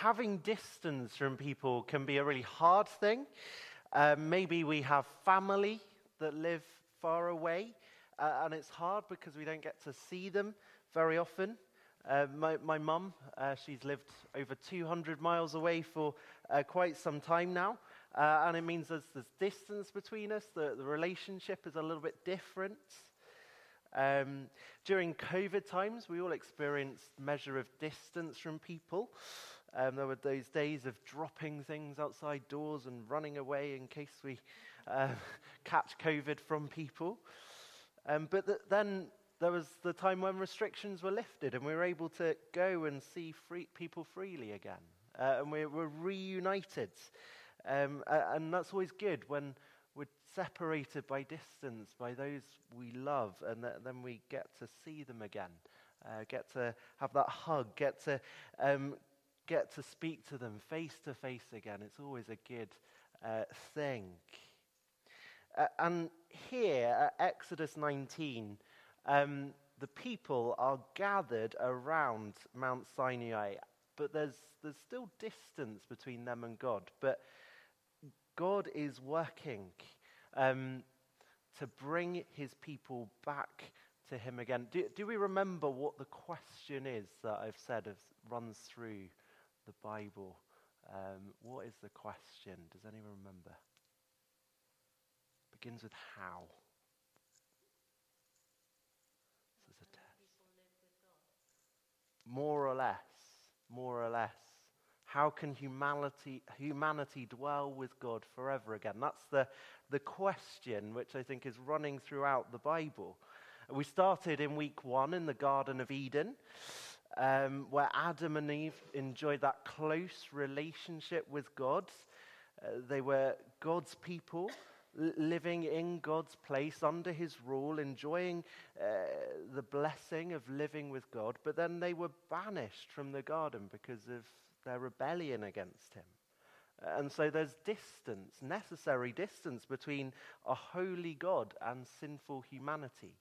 having distance from people can be a really hard thing. Uh, maybe we have family that live far away, uh, and it's hard because we don't get to see them very often. Uh, my, mum, uh, she's lived over 200 miles away for uh, quite some time now. Uh, and it means there's, there's distance between us. The, the relationship is a little bit different. Um, during COVID times, we all experienced measure of distance from people. Um, there were those days of dropping things outside doors and running away in case we uh, catch COVID from people. Um, but th- then there was the time when restrictions were lifted and we were able to go and see free people freely again. Uh, and we were reunited. Um, and that's always good when we're separated by distance by those we love, and th- then we get to see them again, uh, get to have that hug, get to um, get to speak to them face to face again. It's always a good uh, thing. Uh, and here at Exodus 19, um, the people are gathered around Mount Sinai, but there's, there's still distance between them and God. But God is working um, to bring his people back to him again. Do, do we remember what the question is that I've said of, runs through the Bible? Um, what is the question? Does anyone remember? Begins with how. This is a test. More or less. More or less. How can humanity, humanity dwell with God forever again? That's the, the question which I think is running throughout the Bible. We started in week one in the Garden of Eden, um, where Adam and Eve enjoyed that close relationship with God. Uh, they were God's people, living in God's place under his rule, enjoying uh, the blessing of living with God, but then they were banished from the garden because of their rebellion against him. And so there's distance, necessary distance between a holy God and sinful humanity.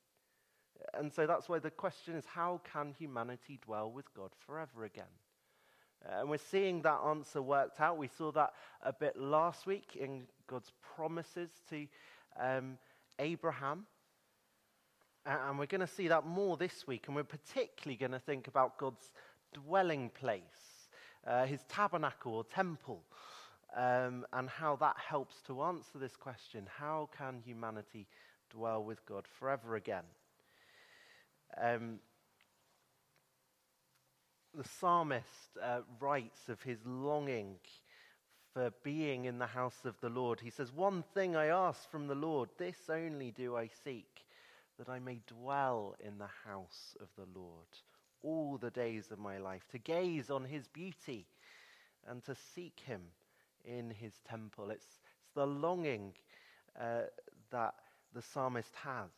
And so that's why the question is how can humanity dwell with God forever again? And we're seeing that answer worked out. We saw that a bit last week in God's promises to um, Abraham. And we're going to see that more this week. And we're particularly going to think about God's dwelling place uh, his tabernacle or temple, um, and how that helps to answer this question how can humanity dwell with God forever again? Um, the psalmist uh, writes of his longing for being in the house of the Lord. He says, One thing I ask from the Lord, this only do I seek, that I may dwell in the house of the Lord all the days of my life, to gaze on his beauty and to seek him in his temple. It's, it's the longing uh, that the psalmist has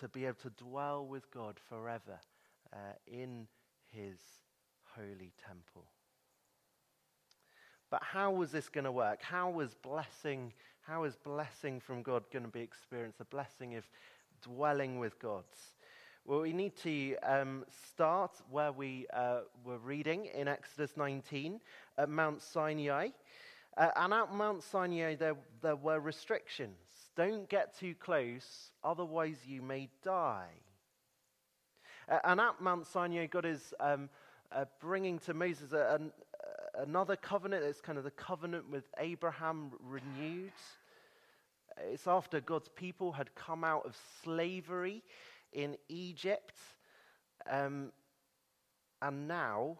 to be able to dwell with God forever uh, in his holy temple. But how was this going to work? How was blessing, how is blessing from God going to be experienced? The blessing of dwelling with God. Well, we need to um, start where we uh, were reading in Exodus 19 at Mount Sinai. Uh, and at Mount Sinai, there, there were restrictions. Don't get too close, otherwise, you may die. Uh, and at Mount Sinai, God is um, uh, bringing to Moses a, a, another covenant. It's kind of the covenant with Abraham renewed. It's after God's people had come out of slavery in Egypt. Um, and now,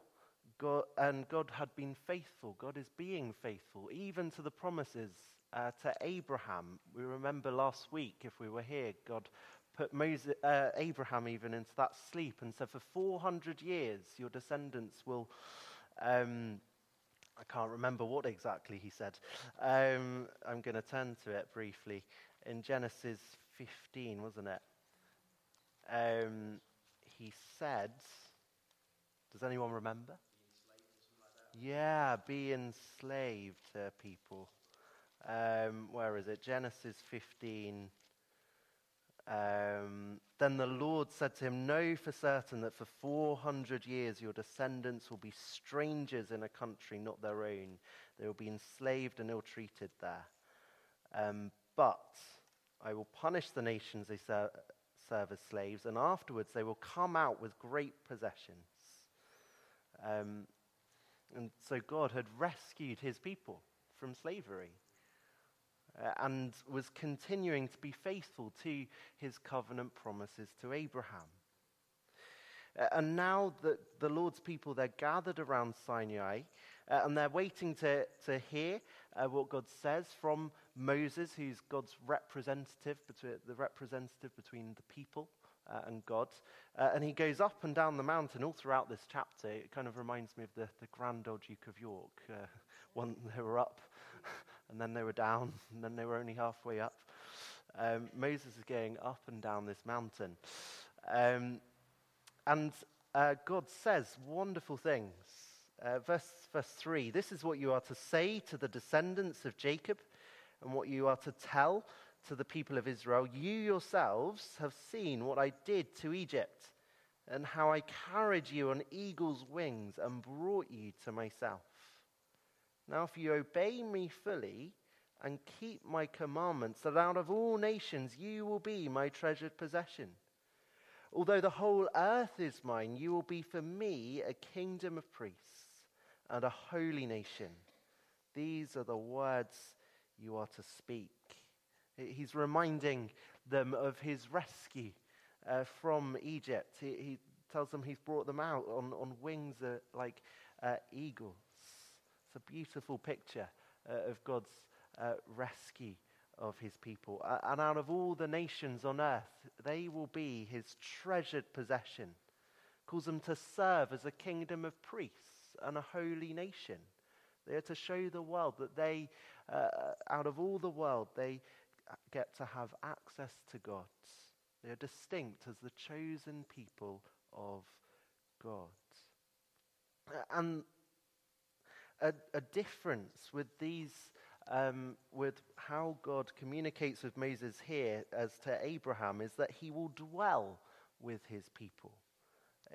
God, and God had been faithful. God is being faithful, even to the promises uh, to Abraham. We remember last week, if we were here, God put Moses, uh, Abraham even into that sleep and said, For 400 years, your descendants will. Um, I can't remember what exactly he said. Um, I'm going to turn to it briefly. In Genesis 15, wasn't it? um, he said, does anyone remember? yeah, be enslaved to people. Um, where is it? Genesis 15. Um, then the Lord said to him, Know for certain that for 400 years your descendants will be strangers in a country not their own. They will be enslaved and ill treated there. Um, but I will punish the nations they ser- serve as slaves, and afterwards they will come out with great possessions. Um, and so God had rescued his people from slavery and was continuing to be faithful to his covenant promises to Abraham. Uh, and now that the Lord's people, they're gathered around Sinai uh, and they're waiting to, to hear uh, what God says from Moses, who's God's representative, between, the representative between the people uh, and God. Uh, and he goes up and down the mountain all throughout this chapter. It kind of reminds me of the, the Grand Old Duke of York. Uh, one, they were up and then they were down, and then they were only halfway up. Um, Moses is going up and down this mountain. Um, and uh, God says wonderful things. Uh, verse, verse 3 This is what you are to say to the descendants of Jacob, and what you are to tell to the people of Israel. You yourselves have seen what I did to Egypt, and how I carried you on eagle's wings and brought you to myself. Now, if you obey me fully and keep my commandments, that out of all nations you will be my treasured possession. Although the whole earth is mine, you will be for me a kingdom of priests and a holy nation. These are the words you are to speak. He's reminding them of his rescue uh, from Egypt. He, he, tells them he's brought them out on, on wings uh, like uh, eagles. It's a beautiful picture uh, of God's uh, rescue of his people. Uh, and out of all the nations on earth, they will be his treasured possession. Calls them to serve as a kingdom of priests and a holy nation. They are to show the world that they, uh, out of all the world, they get to have access to God. They are distinct as the chosen people of God. And a, a difference with these, um, with how God communicates with Moses here as to Abraham is that he will dwell with his people.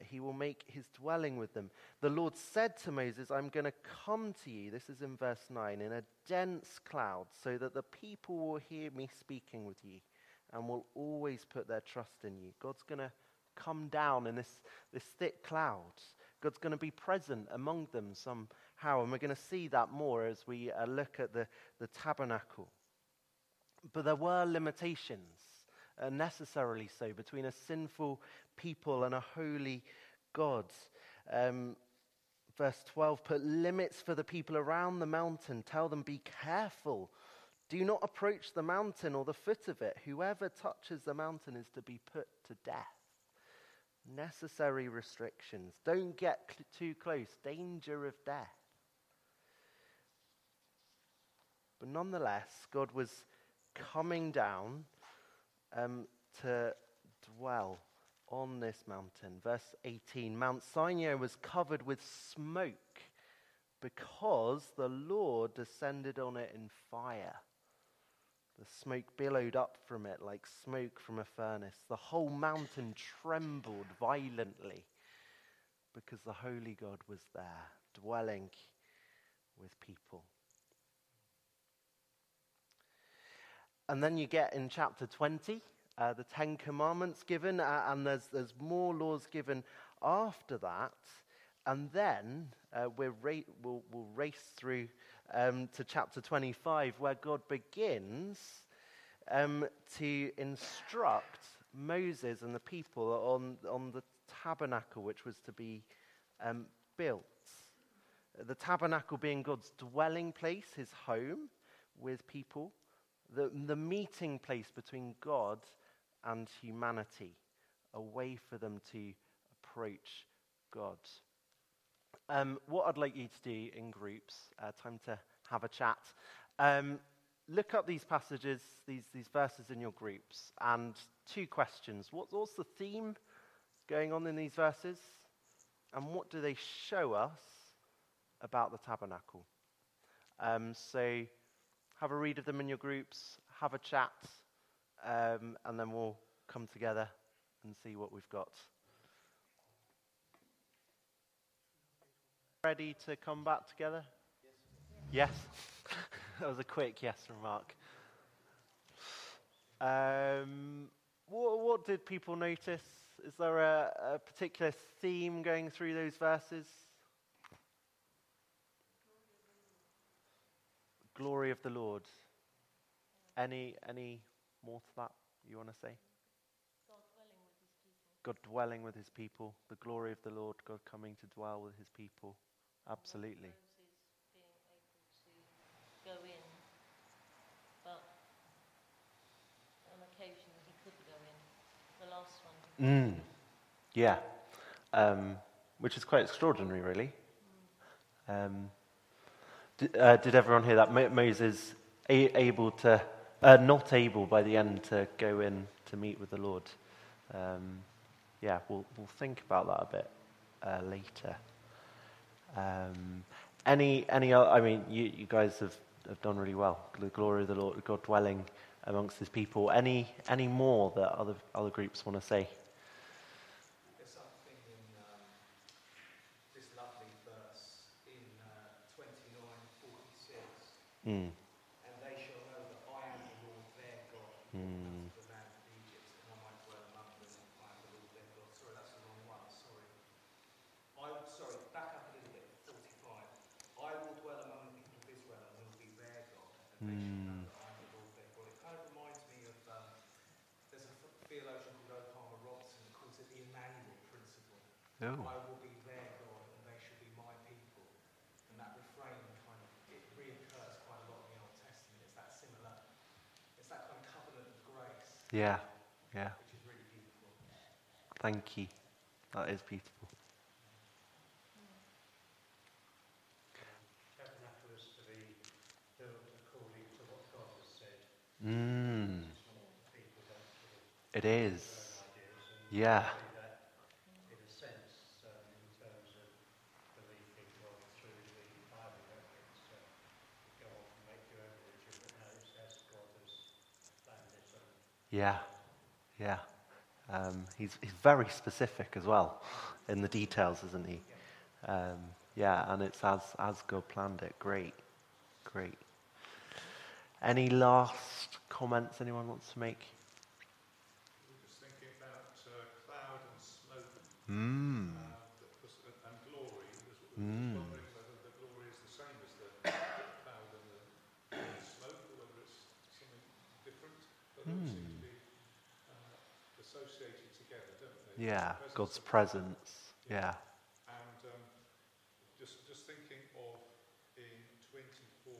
He will make his dwelling with them. The Lord said to Moses, I'm going to come to you, this is in verse 9, in a dense cloud, so that the people will hear me speaking with you and will always put their trust in you. God's going to come down in this, this thick cloud. God's going to be present among them somehow, and we're going to see that more as we uh, look at the, the tabernacle. But there were limitations, uh, necessarily so, between a sinful people and a holy God. Um, verse 12 put limits for the people around the mountain. Tell them, be careful. Do not approach the mountain or the foot of it. Whoever touches the mountain is to be put to death necessary restrictions. Don't get cl- too close, danger of death. But nonetheless, God was coming down um, to dwell on this mountain. Verse 18 Mount Sinai was covered with smoke because the Lord descended on it in fire. The smoke billowed up from it like smoke from a furnace. The whole mountain trembled violently because the Holy God was there, dwelling with people. And then you get in chapter 20 uh, the Ten Commandments given, uh, and there's, there's more laws given after that. And then uh, we're ra- we'll, we'll, race through um, to chapter 25, where God begins um, to instruct Moses and the people on, on the tabernacle which was to be um, built. The tabernacle being God's dwelling place, his home with people, the, the meeting place between God and humanity, a way for them to approach God. Um, what I'd like you to do in groups, uh, time to have a chat, um, look up these passages, these, these verses in your groups, and two questions. What, what's the theme going on in these verses? And what do they show us about the tabernacle? Um, so have a read of them in your groups, have a chat, um, and then we'll come together and see what we've got. Ready to come back together? Yes. yes. that was a quick yes remark. Um, what, what, did people notice? Is there a, a particular theme going through those verses? Glory of the Lord. Any any more to that you want to say? God dwelling with his people, the glory of the Lord, God coming to dwell with his people. Absolutely. go in, but on occasion he couldn't go in. The last one. Mm. Yeah. Um, which is quite extraordinary, really. Um, did, uh, did, everyone hear that? Mo- Moses a- able to, uh, not able by the end to go in to meet with the Lord. Um, yeah, we'll, we'll think about that a bit uh, later. Um, any, any, I mean, you, you guys have, have done really well. The glory of the Lord, God dwelling amongst His people. Any, any more that other, other groups want to say? There's something in um, this lovely verse in uh, 29:46. Mm. And they shall know that I am the Lord their God, Mm. the land of Egypt, and I might dwell among them. I am the Lord their God. Sorry, that's the wrong one. Sorry. I sorry. Back up a little bit. 45. I will dwell among the people of Israel and will be their God, and they shall know that I am the Lord their God. It kind of reminds me of um, there's a theologian called O. Robertson who calls it the Emmanuel principle. Oh. I will be their God and they shall be my people. And that refrain kind of it reoccurs quite a lot in the Old Testament. It's that similar. It's that kind of covenant of grace, Yeah, yeah. which is really. Thank you. That is beautiful. Mm. tabernacle is to be built according to what God has said. Mm, It's not what the people don't sort of it is. their own ideas. And Yeah. we see that in a sense um, in terms of belief in God through the Bible reference. Uh, go off and make your own religion, but no, it's as God has planned it. And Yeah, yeah. Um, he's, he's very specific as well in the details, isn't he? Um, yeah, and it's as, as God planned it. Great, great. Any last comments anyone wants to make? Just uh, cloud Mm. uh, that and glory. Was Mm. wondering whether the glory is the same as the cloud and the, the smoke, or whether it's something different. But they all seem to be uh, associated together, don't they? Yeah, God's presence. Yeah. And um, just just thinking of in 24, 16,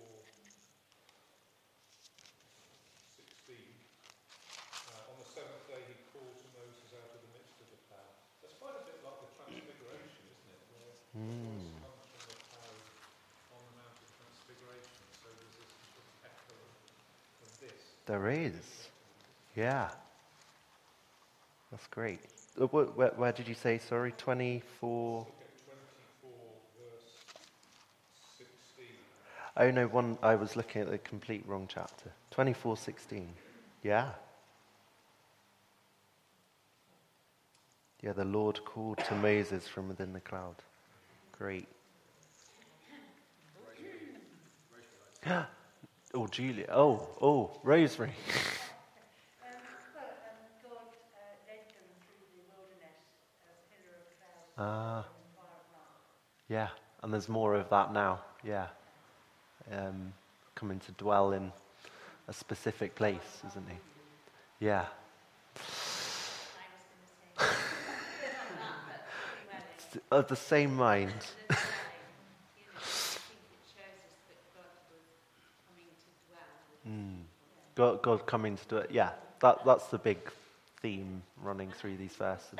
uh, on the seventh day he called to Moses out of the midst of the cloud. That's quite a bit like the transfiguration, isn't it? Where the voice comes from the cloud on the Mount of Transfiguration. So there's this sort of echo of, of this. There is. Yeah. That's great. Wh- Where, where did you say, sorry? 24. Look at 24 verse 16. Oh no, one. I was looking at the complete wrong chapter. Twenty-four sixteen. Yeah. Yeah, the Lord called to Moses from within the cloud. Great. oh, Julia. Oh, oh, Rosemary. Um, well, um, God uh, led them through the wilderness, a pillar of cloud Ah, and fire of rock. Yeah, and there's more of that now. Yeah. Um, coming to dwell in a specific place, isn't he? Yeah. I was going to say, not that, but pretty well in Of the same mind. the same. You know, I think it shows us that God coming to dwell Mm. God, God coming to do it. Yeah, that, that's the big theme running through these verses.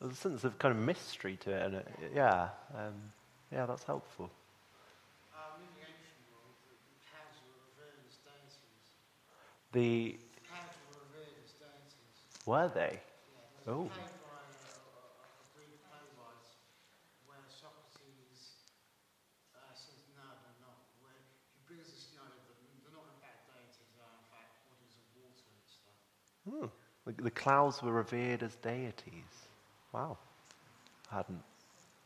there's a sense of kind of mystery to it, and it, yeah, um, yeah, that's helpful. Um, in the ancient world, the, the cows were revered as deities. The Cows were revered as deities. were they? Yeah, Oh. a play by a, a, a Greek playwright where Socrates says, no, they're not. Where he brings this, you know, they're, they're not in fact deities, they are in fact bodies of water and stuff. Hmm. The, the clouds were revered as deities. Wow, I hadn't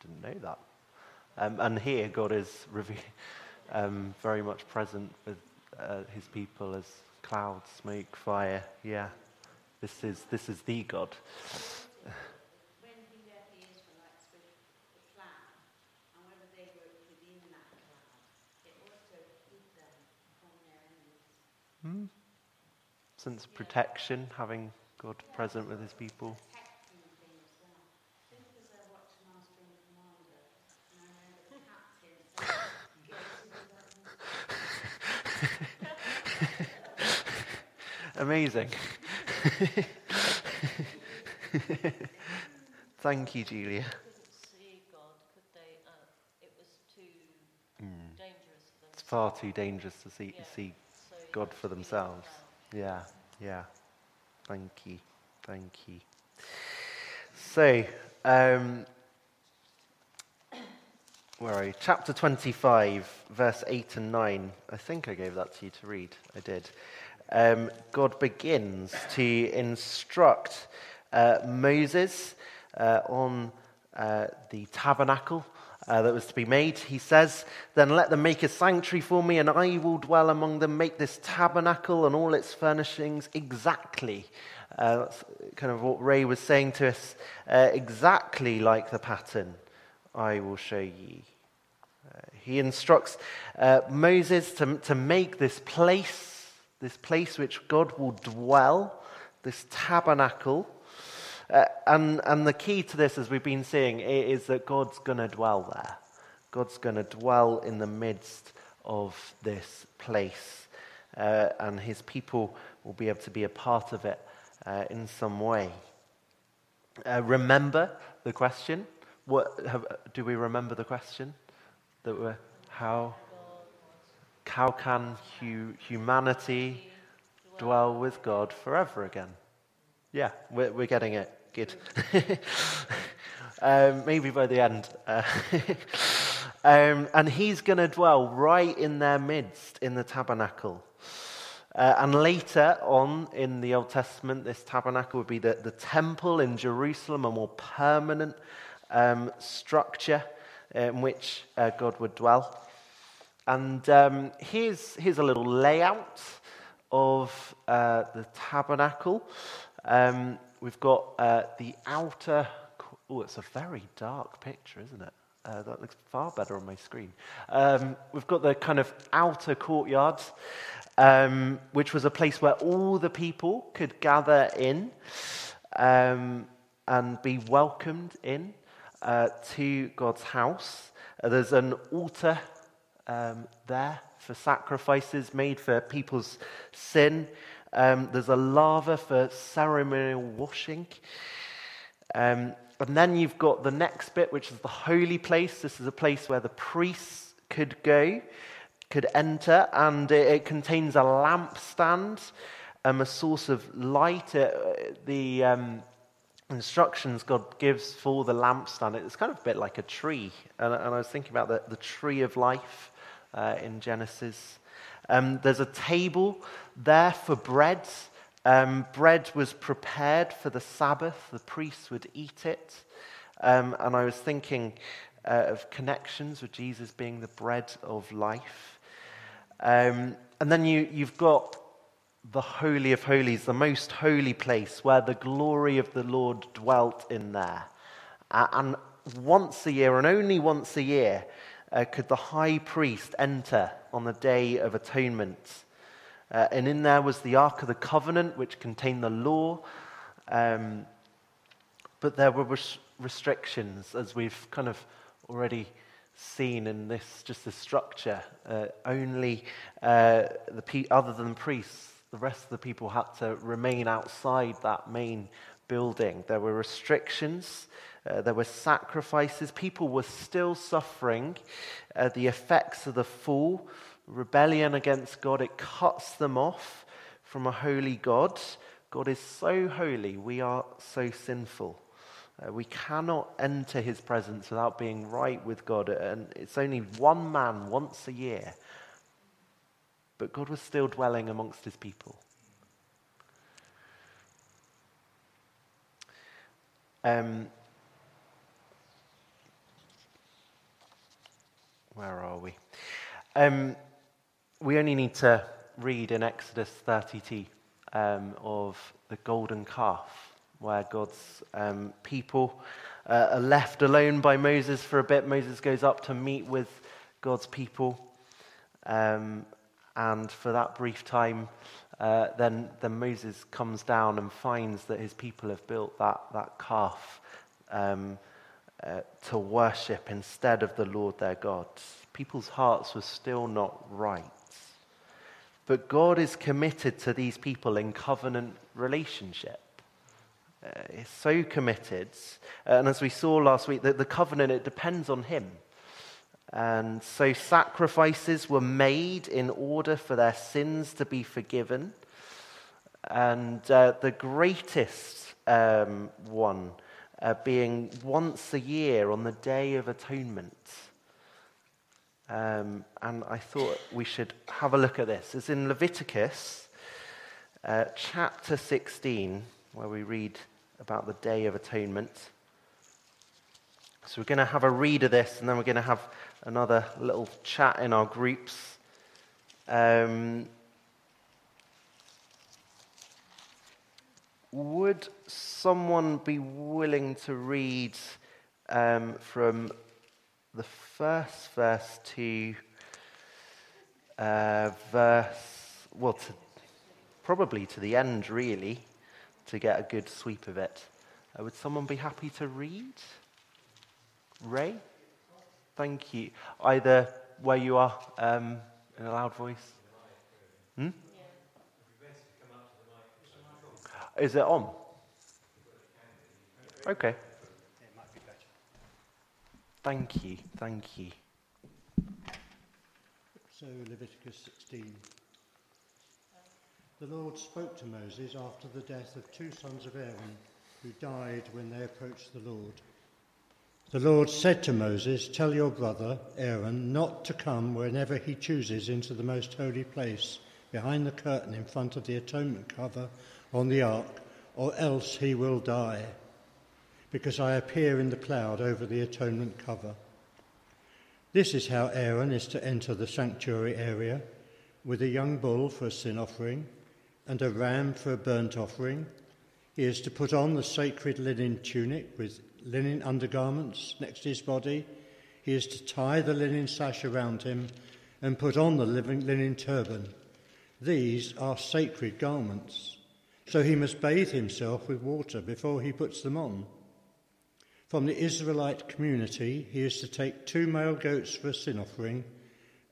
didn't know that. Um, and here, God is reve- um, very much present with uh, His people as cloud, smoke, fire. Yeah, this is this is the God. When he led the Israelites with the cloud, and whether they were within that cloud, it also hid them from their enemies. Sense of protection, having God present with His people. protecting things as well. Just as a watchmaster and commander, and I know the captain says, Amazing. Thank you, Julia. couldn't see God, could they? Uh, it was too dangerous. It's far too dangerous to see, Yeah. see So God for themselves. Yeah, yeah. Thank you. Thank you. So, um, where are you? Chapter 25, verse 8 and 9. I think I gave that to you to read. I did. Um, God begins to instruct uh, Moses uh, on uh, the tabernacle uh, that was to be made. He says, Then let them make a sanctuary for me, and I will dwell among them. Make this tabernacle and all its furnishings exactly. Uh, that's kind of what Ray was saying to us. Uh, exactly like the pattern I will show ye. Uh, he instructs uh, Moses to, to make this place, this place which God will dwell, this tabernacle. Uh, and, and the key to this, as we've been seeing, is that God's going to dwell there. God's going to dwell in the midst of this place. Uh, and his people will be able to be a part of it uh, in some way. Uh, remember the question? What, have, do we remember the question? That we're, how, how can hu- humanity dwell with God forever again? Yeah, we're, we're getting it. Good. um, maybe by the end. Uh, um, and he's going to dwell right in their midst in the tabernacle. Uh, and later on in the Old Testament, this tabernacle would be the, the temple in Jerusalem, a more permanent um, structure in which uh, God would dwell. And um, here's, here's a little layout of uh, the tabernacle. Um, we've got uh, the outer. Oh, it's a very dark picture, isn't it? Uh, that looks far better on my screen. Um, we've got the kind of outer courtyard, um, which was a place where all the people could gather in um, and be welcomed in uh, to God's house. Uh, there's an altar um, there for sacrifices made for people's sin. Um, there's a laver for ceremonial washing. Um, and then you've got the next bit, which is the holy place. This is a place where the priests could go, could enter, and it, it contains a lampstand, um, a source of light. Uh, the um, instructions God gives for the lampstand, it's kind of a bit like a tree. And, and I was thinking about the, the tree of life uh, in Genesis. Um, there's a table there for bread. Um, bread was prepared for the Sabbath, the priests would eat it. Um, and I was thinking uh, of connections with Jesus being the bread of life. Um, and then you, you've got the Holy of Holies, the most holy place where the glory of the Lord dwelt in there. And once a year, and only once a year, uh, could the high priest enter on the Day of Atonement. Uh, and in there was the Ark of the Covenant, which contained the law. Um, but there were res- restrictions, as we've kind of already seen in this, just the structure. Uh, only uh, the pe- other than priests, the rest of the people had to remain outside that main building. There were restrictions, uh, there were sacrifices. People were still suffering uh, the effects of the fall, rebellion against God. It cuts them off from a holy God. God is so holy, we are so sinful. Uh, we cannot enter his presence without being right with God. And it's only one man once a year. But God was still dwelling amongst his people. Um, where are we? Um, we only need to read in Exodus 32 um, of the golden calf, where God's um, people uh, are left alone by Moses for a bit. Moses goes up to meet with God's people. Um, and for that brief time, uh, then, then Moses comes down and finds that his people have built that, that calf um, uh, to worship instead of the Lord their God. People's hearts were still not right. But God is committed to these people in covenant relationship. Uh, he's so committed. And as we saw last week, that the covenant, it depends on him. And so sacrifices were made in order for their sins to be forgiven. And uh, the greatest um, one uh, being once a year on the Day of Atonement. Um, and I thought we should have a look at this. It's in Leviticus uh, chapter 16, where we read about the Day of Atonement. So we're going to have a read of this, and then we're going to have another little chat in our groups. Um, would someone be willing to read um, from the first verse to uh, verse, well, to, probably to the end, really, to get a good sweep of it. Uh, would someone be happy to read? Ray? Thank you. Either where you are um, in a loud voice. Hmm? Is it on? Okay. Thank you, thank you. So, Leviticus 16. The Lord spoke to Moses after the death of two sons of Aaron who died when they approached the Lord. The Lord said to Moses, Tell your brother Aaron not to come whenever he chooses into the most holy place behind the curtain in front of the atonement cover on the ark, or else he will die because I appear in the cloud over the atonement cover. This is how Aaron is to enter the sanctuary area with a young bull for a sin offering and a ram for a burnt offering. He is to put on the sacred linen tunic with linen undergarments next to his body. He is to tie the linen sash around him and put on the linen turban. These are sacred garments. So he must bathe himself with water before he puts them on. From the Israelite community, he is to take two male goats for a sin offering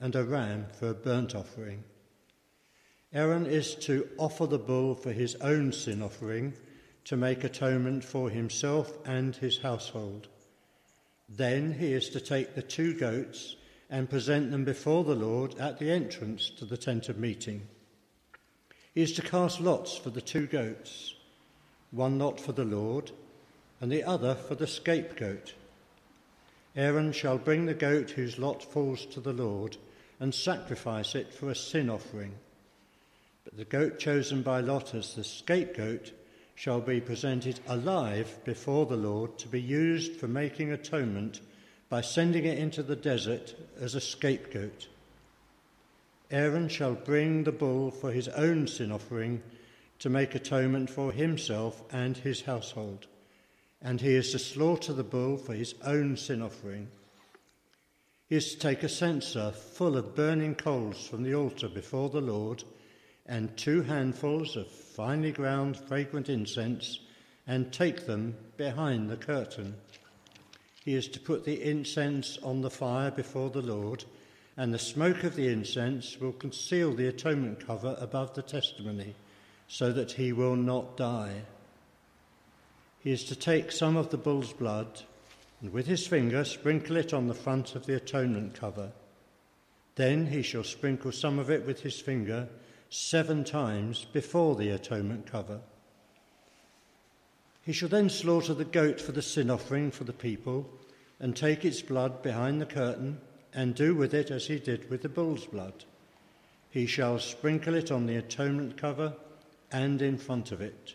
and a ram for a burnt offering. Aaron is to offer the bull for his own sin offering to make atonement for himself and his household. Then he is to take the two goats and present them before the Lord at the entrance to the tent of meeting. Is to cast lots for the two goats, one lot for the Lord and the other for the scapegoat. Aaron shall bring the goat whose lot falls to the Lord and sacrifice it for a sin offering. But the goat chosen by Lot as the scapegoat shall be presented alive before the Lord to be used for making atonement by sending it into the desert as a scapegoat. Aaron shall bring the bull for his own sin offering to make atonement for himself and his household and he is to slaughter the bull for his own sin offering. He is to take a censer full of burning coals from the altar before the Lord, and two handfuls of finely ground fragrant incense, and take them behind the curtain. He is to put the incense on the fire before the Lord, and the smoke of the incense will conceal the atonement cover above the testimony, so that he will not die. he is to take some of the bull's blood and with his finger sprinkle it on the front of the atonement cover. Then he shall sprinkle some of it with his finger seven times before the atonement cover. He shall then slaughter the goat for the sin offering for the people and take its blood behind the curtain and do with it as he did with the bull's blood. He shall sprinkle it on the atonement cover and in front of it.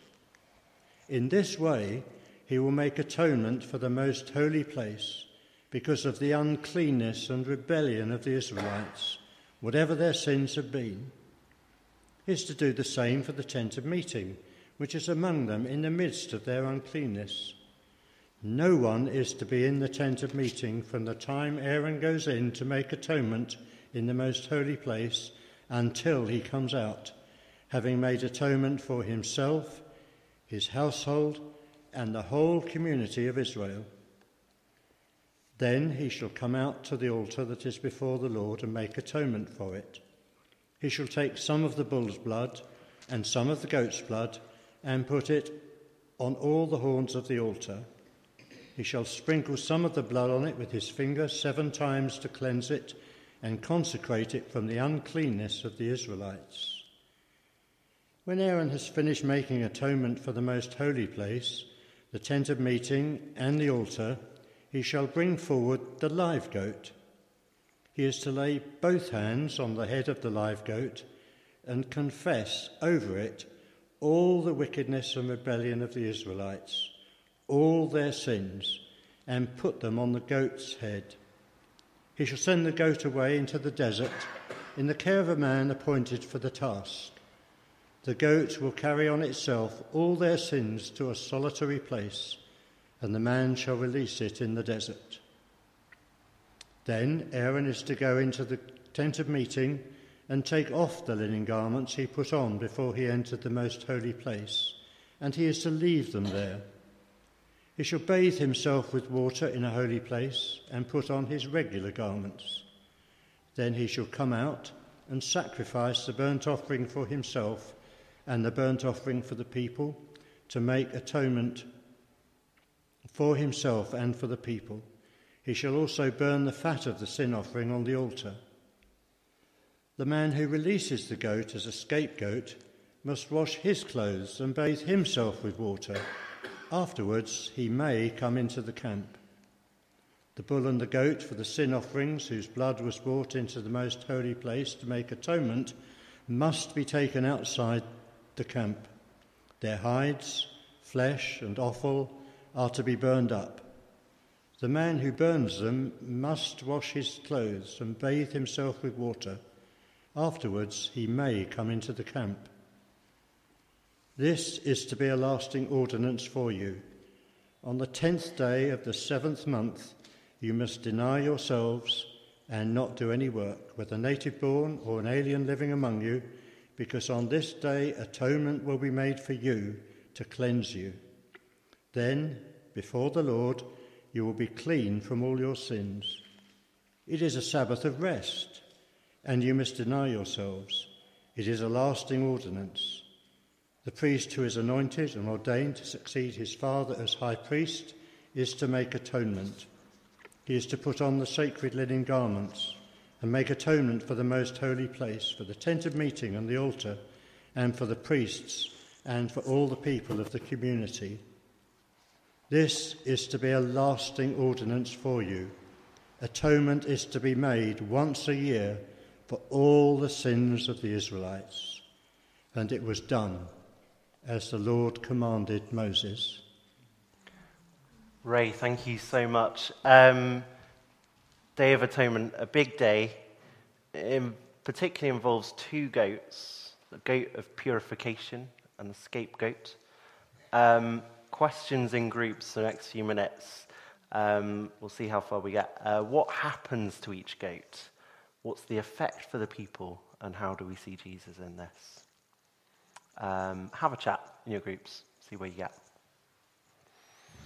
In this way, he will make atonement for the most holy place because of the uncleanness and rebellion of the Israelites, whatever their sins have been. He is to do the same for the tent of meeting, which is among them in the midst of their uncleanness. No one is to be in the tent of meeting from the time Aaron goes in to make atonement in the most holy place until he comes out, having made atonement for himself, his household, and the whole community of Israel. Then he shall come out to the altar that is before the Lord and make atonement for it. He shall take some of the bull's blood and some of the goat's blood and put it on all the horns of the altar he shall sprinkle some of the blood on it with his finger seven times to cleanse it and consecrate it from the uncleanness of the Israelites. When Aaron has finished making atonement for the most holy place, the tent of meeting, and the altar, he shall bring forward the live goat. He is to lay both hands on the head of the live goat and confess over it all the wickedness and rebellion of the Israelites all their sins and put them on the goat's head. He shall send the goat away into the desert in the care of a man appointed for the task. The goat will carry on itself all their sins to a solitary place, and the man shall release it in the desert. Then Aaron is to go into the tent of meeting and take off the linen garments he put on before he entered the most holy place, and he is to leave them there. He shall bathe himself with water in a holy place and put on his regular garments. Then he shall come out and sacrifice the burnt offering for himself and the burnt offering for the people to make atonement for himself and for the people. He shall also burn the fat of the sin offering on the altar. The man who releases the goat as a scapegoat must wash his clothes and bathe himself with water Afterwards, he may come into the camp. The bull and the goat for the sin offerings, whose blood was brought into the most holy place to make atonement, must be taken outside the camp. Their hides, flesh, and offal are to be burned up. The man who burns them must wash his clothes and bathe himself with water. Afterwards, he may come into the camp. This is to be a lasting ordinance for you. On the tenth day of the seventh month, you must deny yourselves and not do any work, whether native born or an alien living among you, because on this day atonement will be made for you to cleanse you. Then, before the Lord, you will be clean from all your sins. It is a Sabbath of rest, and you must deny yourselves. It is a lasting ordinance. The priest who is anointed and ordained to succeed his father as high priest is to make atonement. He is to put on the sacred linen garments and make atonement for the most holy place, for the tent of meeting and the altar, and for the priests and for all the people of the community. This is to be a lasting ordinance for you. Atonement is to be made once a year for all the sins of the Israelites. And it was done as the Lord commanded Moses. Ray, thank you so much. Um, day of Atonement, a big day. It particularly involves two goats the goat of purification and the scapegoat. Um, questions in groups the next few minutes. Um, we'll see how far we get. Uh, what happens to each goat? What's the effect for the people? And how do we see Jesus in this? Um, have a chat in your groups, see where you get.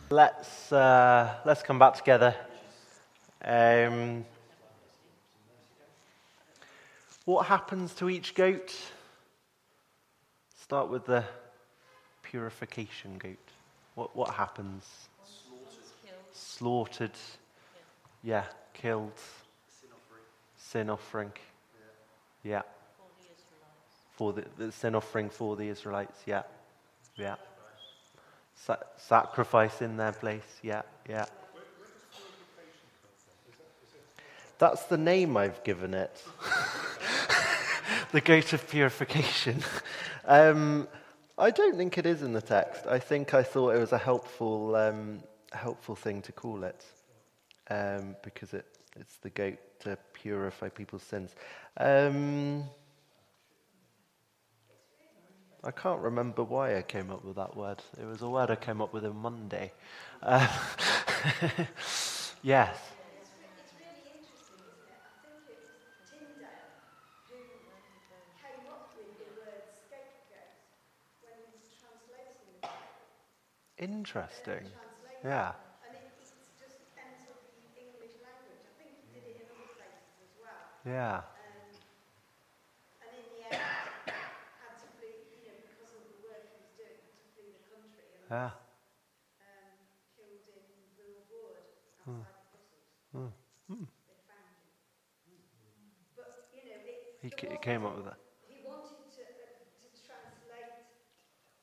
Let's, uh, let's come back together. Um, what happens to each goat? Start with the purification goat. What, what happens? Killed. Slaughtered. Yeah, killed. Sin offering. Yeah. For the For the, the sin offering for the Israelites. Yeah. Yeah. Sa- sacrifice in their place. Yeah. Yeah. That's the name I've given it. the goat of purification. Um, I don't think it is in the text. I think I thought it was a helpful, um, helpful thing to call it um, because it, it's the goat to purify people's sins. Um, I can't remember why I came up with that word. It was a word I came up with on Monday. Uh, yes. Interesting, isn't it? They found him. But, you know, it, He, he came up with that. he wanted to, uh, to translate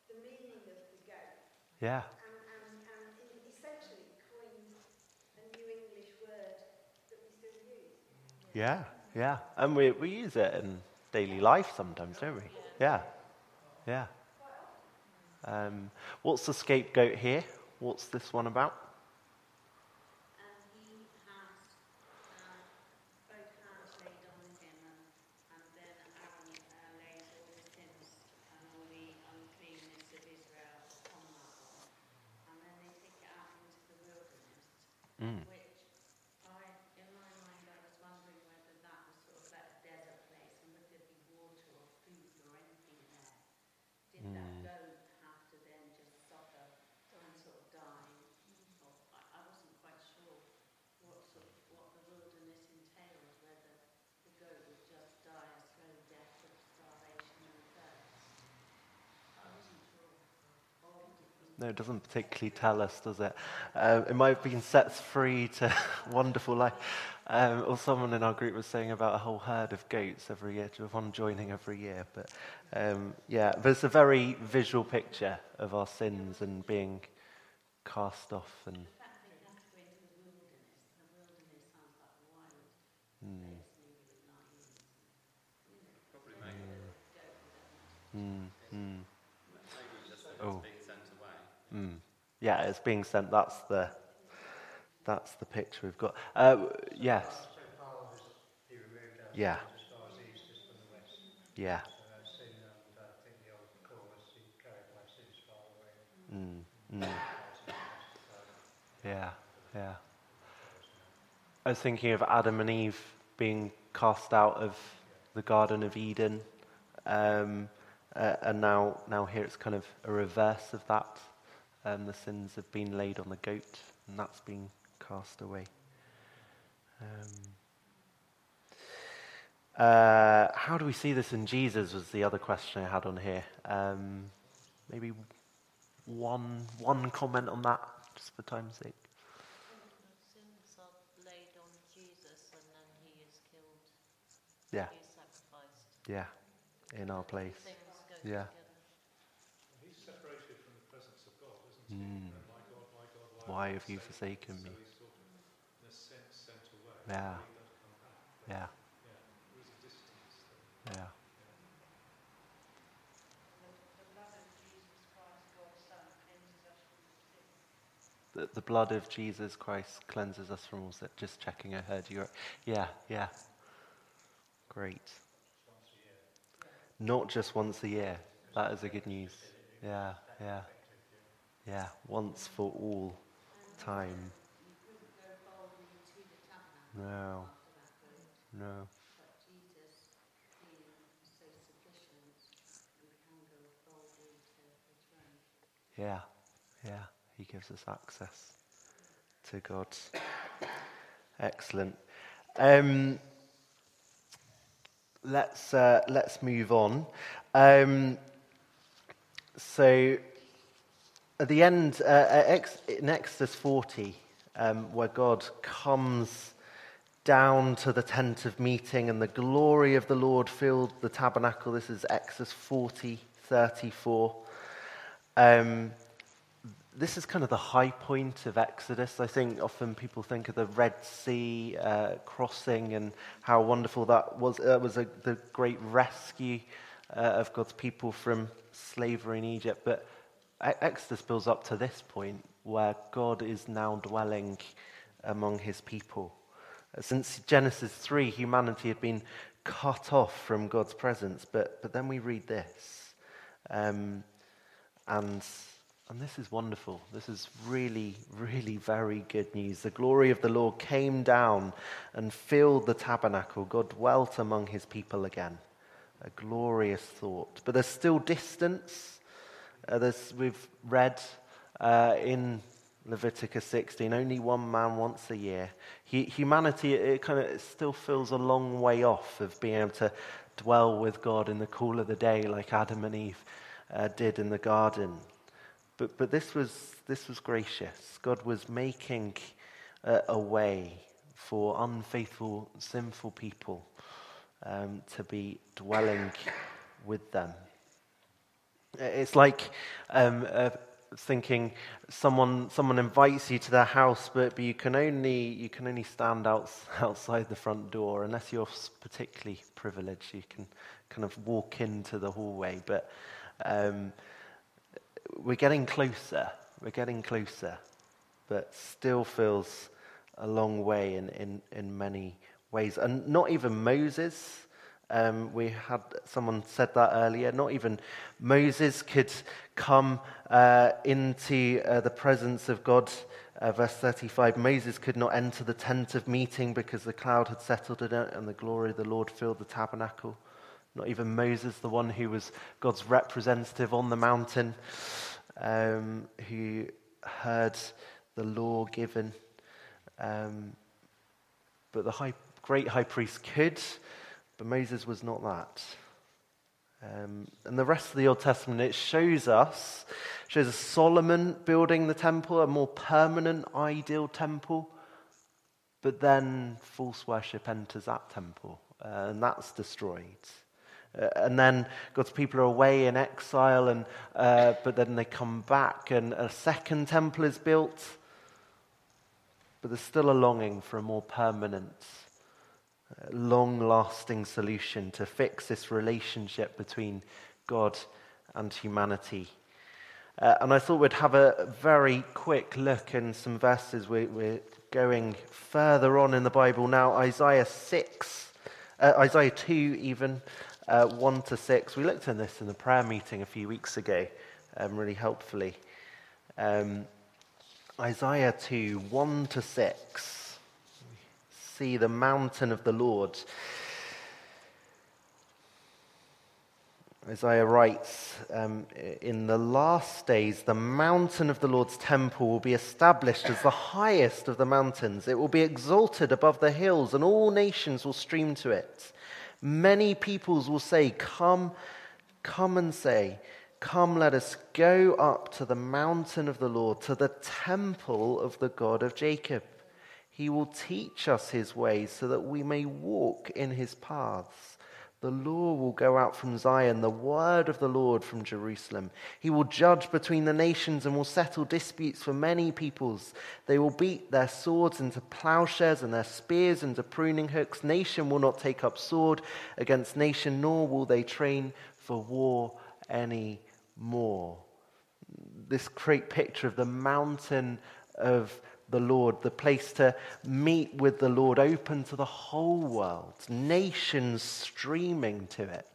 the meaning of the goat Yeah. and, and, and essentially coined a new English word that we still use. Yeah. Yeah. And we, we use it in daily life sometimes, don't we? Yeah. Yeah. Um, what's the scapegoat here? What's this one about? And he has uh, both hands laid on him, and, and then Aaron uh, lays all the sins and all the uncleanness of Israel upon that one. And then they take it out into the wilderness. Mm. which I, in my mind, I was wondering whether that was sort of like a desert place and would there be water or food or anything there? Did that goat have to then just suffer and sort of die? Or, I, I wasn't quite sure what sort of, what the wilderness entailed, whether the goat would just die a slow death of starvation and thirst. I wasn't sure. Or would it be No, it doesn't particularly tell us, does it? Um, it might have been set free to wonderful life. Um, or someone in our group was saying about a whole herd of goats every year, to one joining every year. But um, yeah, but it's a very visual picture of our sins and being cast off. And The fact that you have to go into the wilderness, the wilderness sounds like a wild mm, place, maybe with lions. You know, Probably maybe, mm, mm, maybe just that Oh. it's being sent away. Mm. yeah, it's being sent. That's the that's the picture we've got. Uh, yes, So far as he removed our Yeah. sins as far as the east is from the west. yeah. So our sin and uh, I think the old chorus, he carried my sins far away. Mm, mm. Our sins justified. Yeah, yeah. I was thinking of Adam and Eve being cast out of the Garden of Eden, um, uh, and now, now here it's kind of a reverse of that. Um, the sins have been laid on the goat, and that's been cast away. Um, uh, how do we see this in Jesus? Was the other question I had on here. Um, maybe one one comment on that, just for time's sake. The sins are laid on Jesus and then he is killed. Yeah, He is sacrificed. yeah, in our place. Yeah. together. He's separated from the presence of God, isn't he? Mm. Why have you forsaken me? Yeah. Yeah, Yeah, the, the blood of Jesus Christ cleanses us from all sin. Just checking, I heard you. Yeah, yeah. Great. Not just once a year. That is a good news. Yeah, yeah, yeah. Once for all time. No, no. Yeah, yeah. He gives us access to God. Excellent. Um, let's uh, let's move on. Um, so at the end, uh, Ex- in Exodus 40, um, where God comes down to the tent of meeting and the glory of the Lord filled the tabernacle. This is Exodus 40, 34. Um, this is kind of the high point of Exodus. I think often people think of the Red Sea uh, crossing and how wonderful that was. That was a, the great rescue uh, of God's people from slavery in Egypt. But Exodus builds up to this point where God is now dwelling among his people. Since Genesis 3, humanity had been cut off from God's presence. But, but then we read this. Um, and, and this is wonderful. This is really, really very good news. The glory of the Lord came down and filled the tabernacle. God dwelt among his people again. A glorious thought. But there's still distance. Uh, there's, we've read uh, in Leviticus 16, only one man once a year. Hu- humanity, it, it kind of it still feels a long way off of being able to dwell with God in the cool of the day like Adam and Eve uh, did in the garden. But, but this, was, this was gracious. God was making uh, a way for unfaithful, sinful people um, to be dwelling with them. It's like um, uh, thinking someone someone invites you to their house, but, but you can only you can only stand out, outside the front door unless you're particularly privileged. You can kind of walk into the hallway, but um, we're getting closer. We're getting closer, but still feels a long way in, in, in many ways. And not even Moses. Um, we had someone said that earlier. Not even Moses could come uh, into uh, the presence of God. Uh, verse 35 Moses could not enter the tent of meeting because the cloud had settled in it and the glory of the Lord filled the tabernacle. Not even Moses, the one who was God's representative on the mountain, um, who heard the law given. Um, but the high, great high priest could, but Moses was not that. Um, and the rest of the Old Testament, it shows us, shows us Solomon building the temple, a more permanent, ideal temple. But then false worship enters that temple, uh, and that's destroyed. Uh, and then God's people are away in exile, and, uh, but then they come back, and a second temple is built. But there's still a longing for a more permanent, long lasting solution to fix this relationship between God and humanity. Uh, and I thought we'd have a very quick look in some verses. We, we're going further on in the Bible now. Isaiah 6, uh, Isaiah 2, even uh, 1 to 6. We looked at this in the prayer meeting a few weeks ago, um, really helpfully. Um, Isaiah 2, 1 to 6. See the mountain of the Lord. Isaiah writes, um, In the last days, the mountain of the Lord's temple will be established as the highest of the mountains. It will be exalted above the hills, and all nations will stream to it. Many peoples will say, Come, come and say, Come, let us go up to the mountain of the Lord, to the temple of the God of Jacob. He will teach us his ways so that we may walk in his paths. The law will go out from Zion, the word of the Lord from Jerusalem. He will judge between the nations and will settle disputes for many peoples. They will beat their swords into plowshares and their spears into pruning hooks. Nation will not take up sword against nation, nor will they train for war any more. This great picture of the mountain of the Lord, the place to meet with the Lord, open to the whole world, nations streaming to it.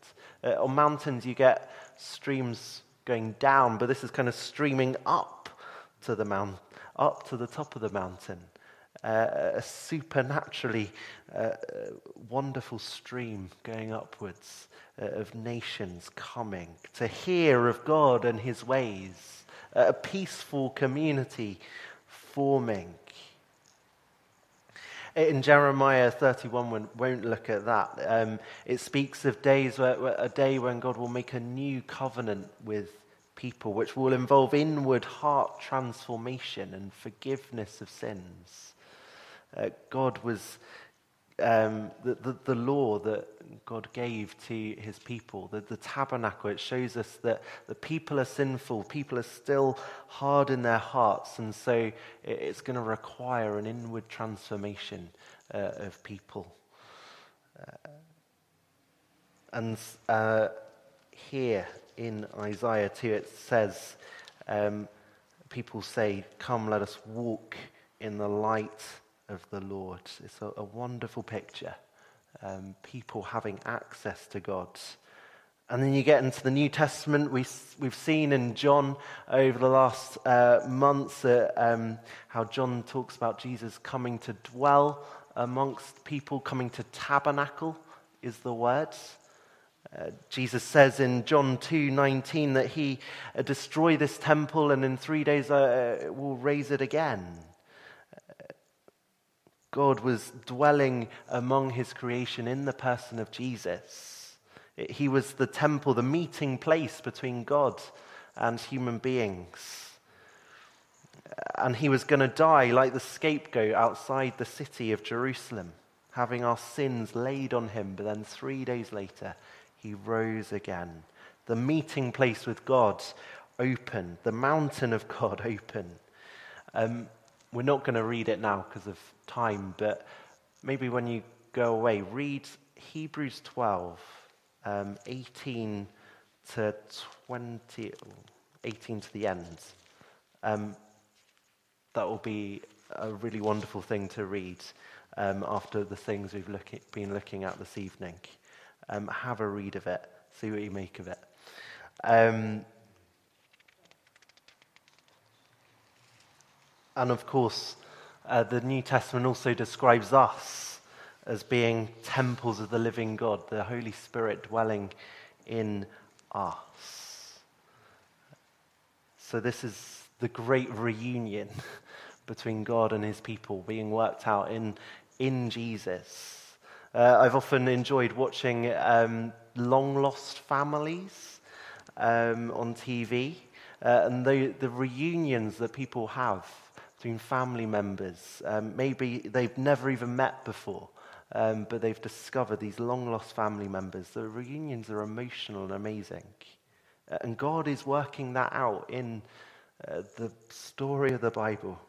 Uh, on mountains, you get streams going down, but this is kind of streaming up to the mount, up to the top of the mountain. Uh, a supernaturally uh, wonderful stream going upwards uh, of nations coming to hear of God and his ways, uh, a peaceful community forming. In Jeremiah 31, we won't look at that. Um, it speaks of days where, a day when God will make a new covenant with people, which will involve inward heart transformation and forgiveness of sins. Uh, God was um, the, the, the, law that God gave to his people, the, the tabernacle, it shows us that the people are sinful, people are still hard in their hearts, and so it, it's going to require an inward transformation uh, of people. Uh, and uh, here in Isaiah 2, it says, um, people say, Come, let us walk in the light of the Lord. It's a, a wonderful picture. Um, people having access to God. And then you get into the New Testament. We, we've seen in John over the last uh, months uh, um, how John talks about Jesus coming to dwell amongst people, coming to tabernacle is the word. Uh, Jesus says in John 2:19 that he uh, destroy this temple and in 3 days uh, will raise it again. God was dwelling among his creation in the person of Jesus. He was the temple, the meeting place between God and human beings. And he was going to die like the scapegoat outside the city of Jerusalem, having our sins laid on him. But then three days later, he rose again. The meeting place with God open, the mountain of God open. Um, we're not going to read it now because of time, but maybe when you go away, read Hebrews 12, um, 18 to 20, 18 to the end. Um, that will be a really wonderful thing to read um, after the things we've look at, been looking at this evening. Um, have a read of it, see what you make of it. And of course, uh, the New Testament also describes us as being temples of the living God, the Holy Spirit dwelling in us. So, this is the great reunion between God and his people being worked out in, in Jesus. Uh, I've often enjoyed watching um, long lost families um, on TV uh, and the, the reunions that people have between family members. Um, maybe they've never even met before, um, but they've discovered these long lost family members. The reunions are emotional and amazing. Uh, and God is working that out in uh, the story of the Bible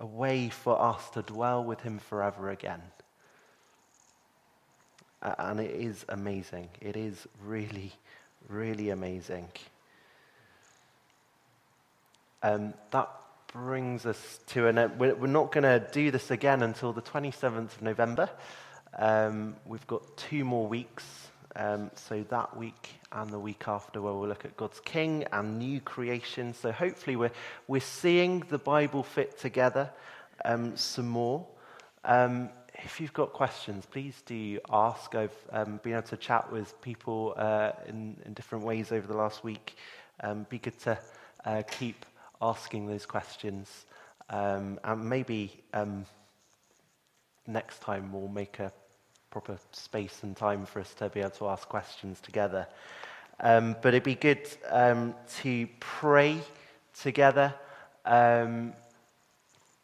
a way for us to dwell with Him forever again. And it is amazing. It is really, really amazing. Um, that brings us to an end. We're, we're not going to do this again until the 27th of November. Um, we've got two more weeks. Um, so that week and the week after, where we'll look at God's King and new creation. So hopefully, we're, we're seeing the Bible fit together um, some more. Um, if you've got questions, please do ask. I've um, been able to chat with people uh, in, in different ways over the last week. Um, be good to uh, keep asking those questions. Um, and maybe um, next time we'll make a proper space and time for us to be able to ask questions together. Um, but it'd be good um, to pray together. Um,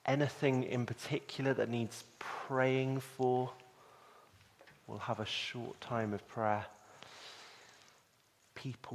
anything in particular that needs praying for? We'll have a short time of prayer. People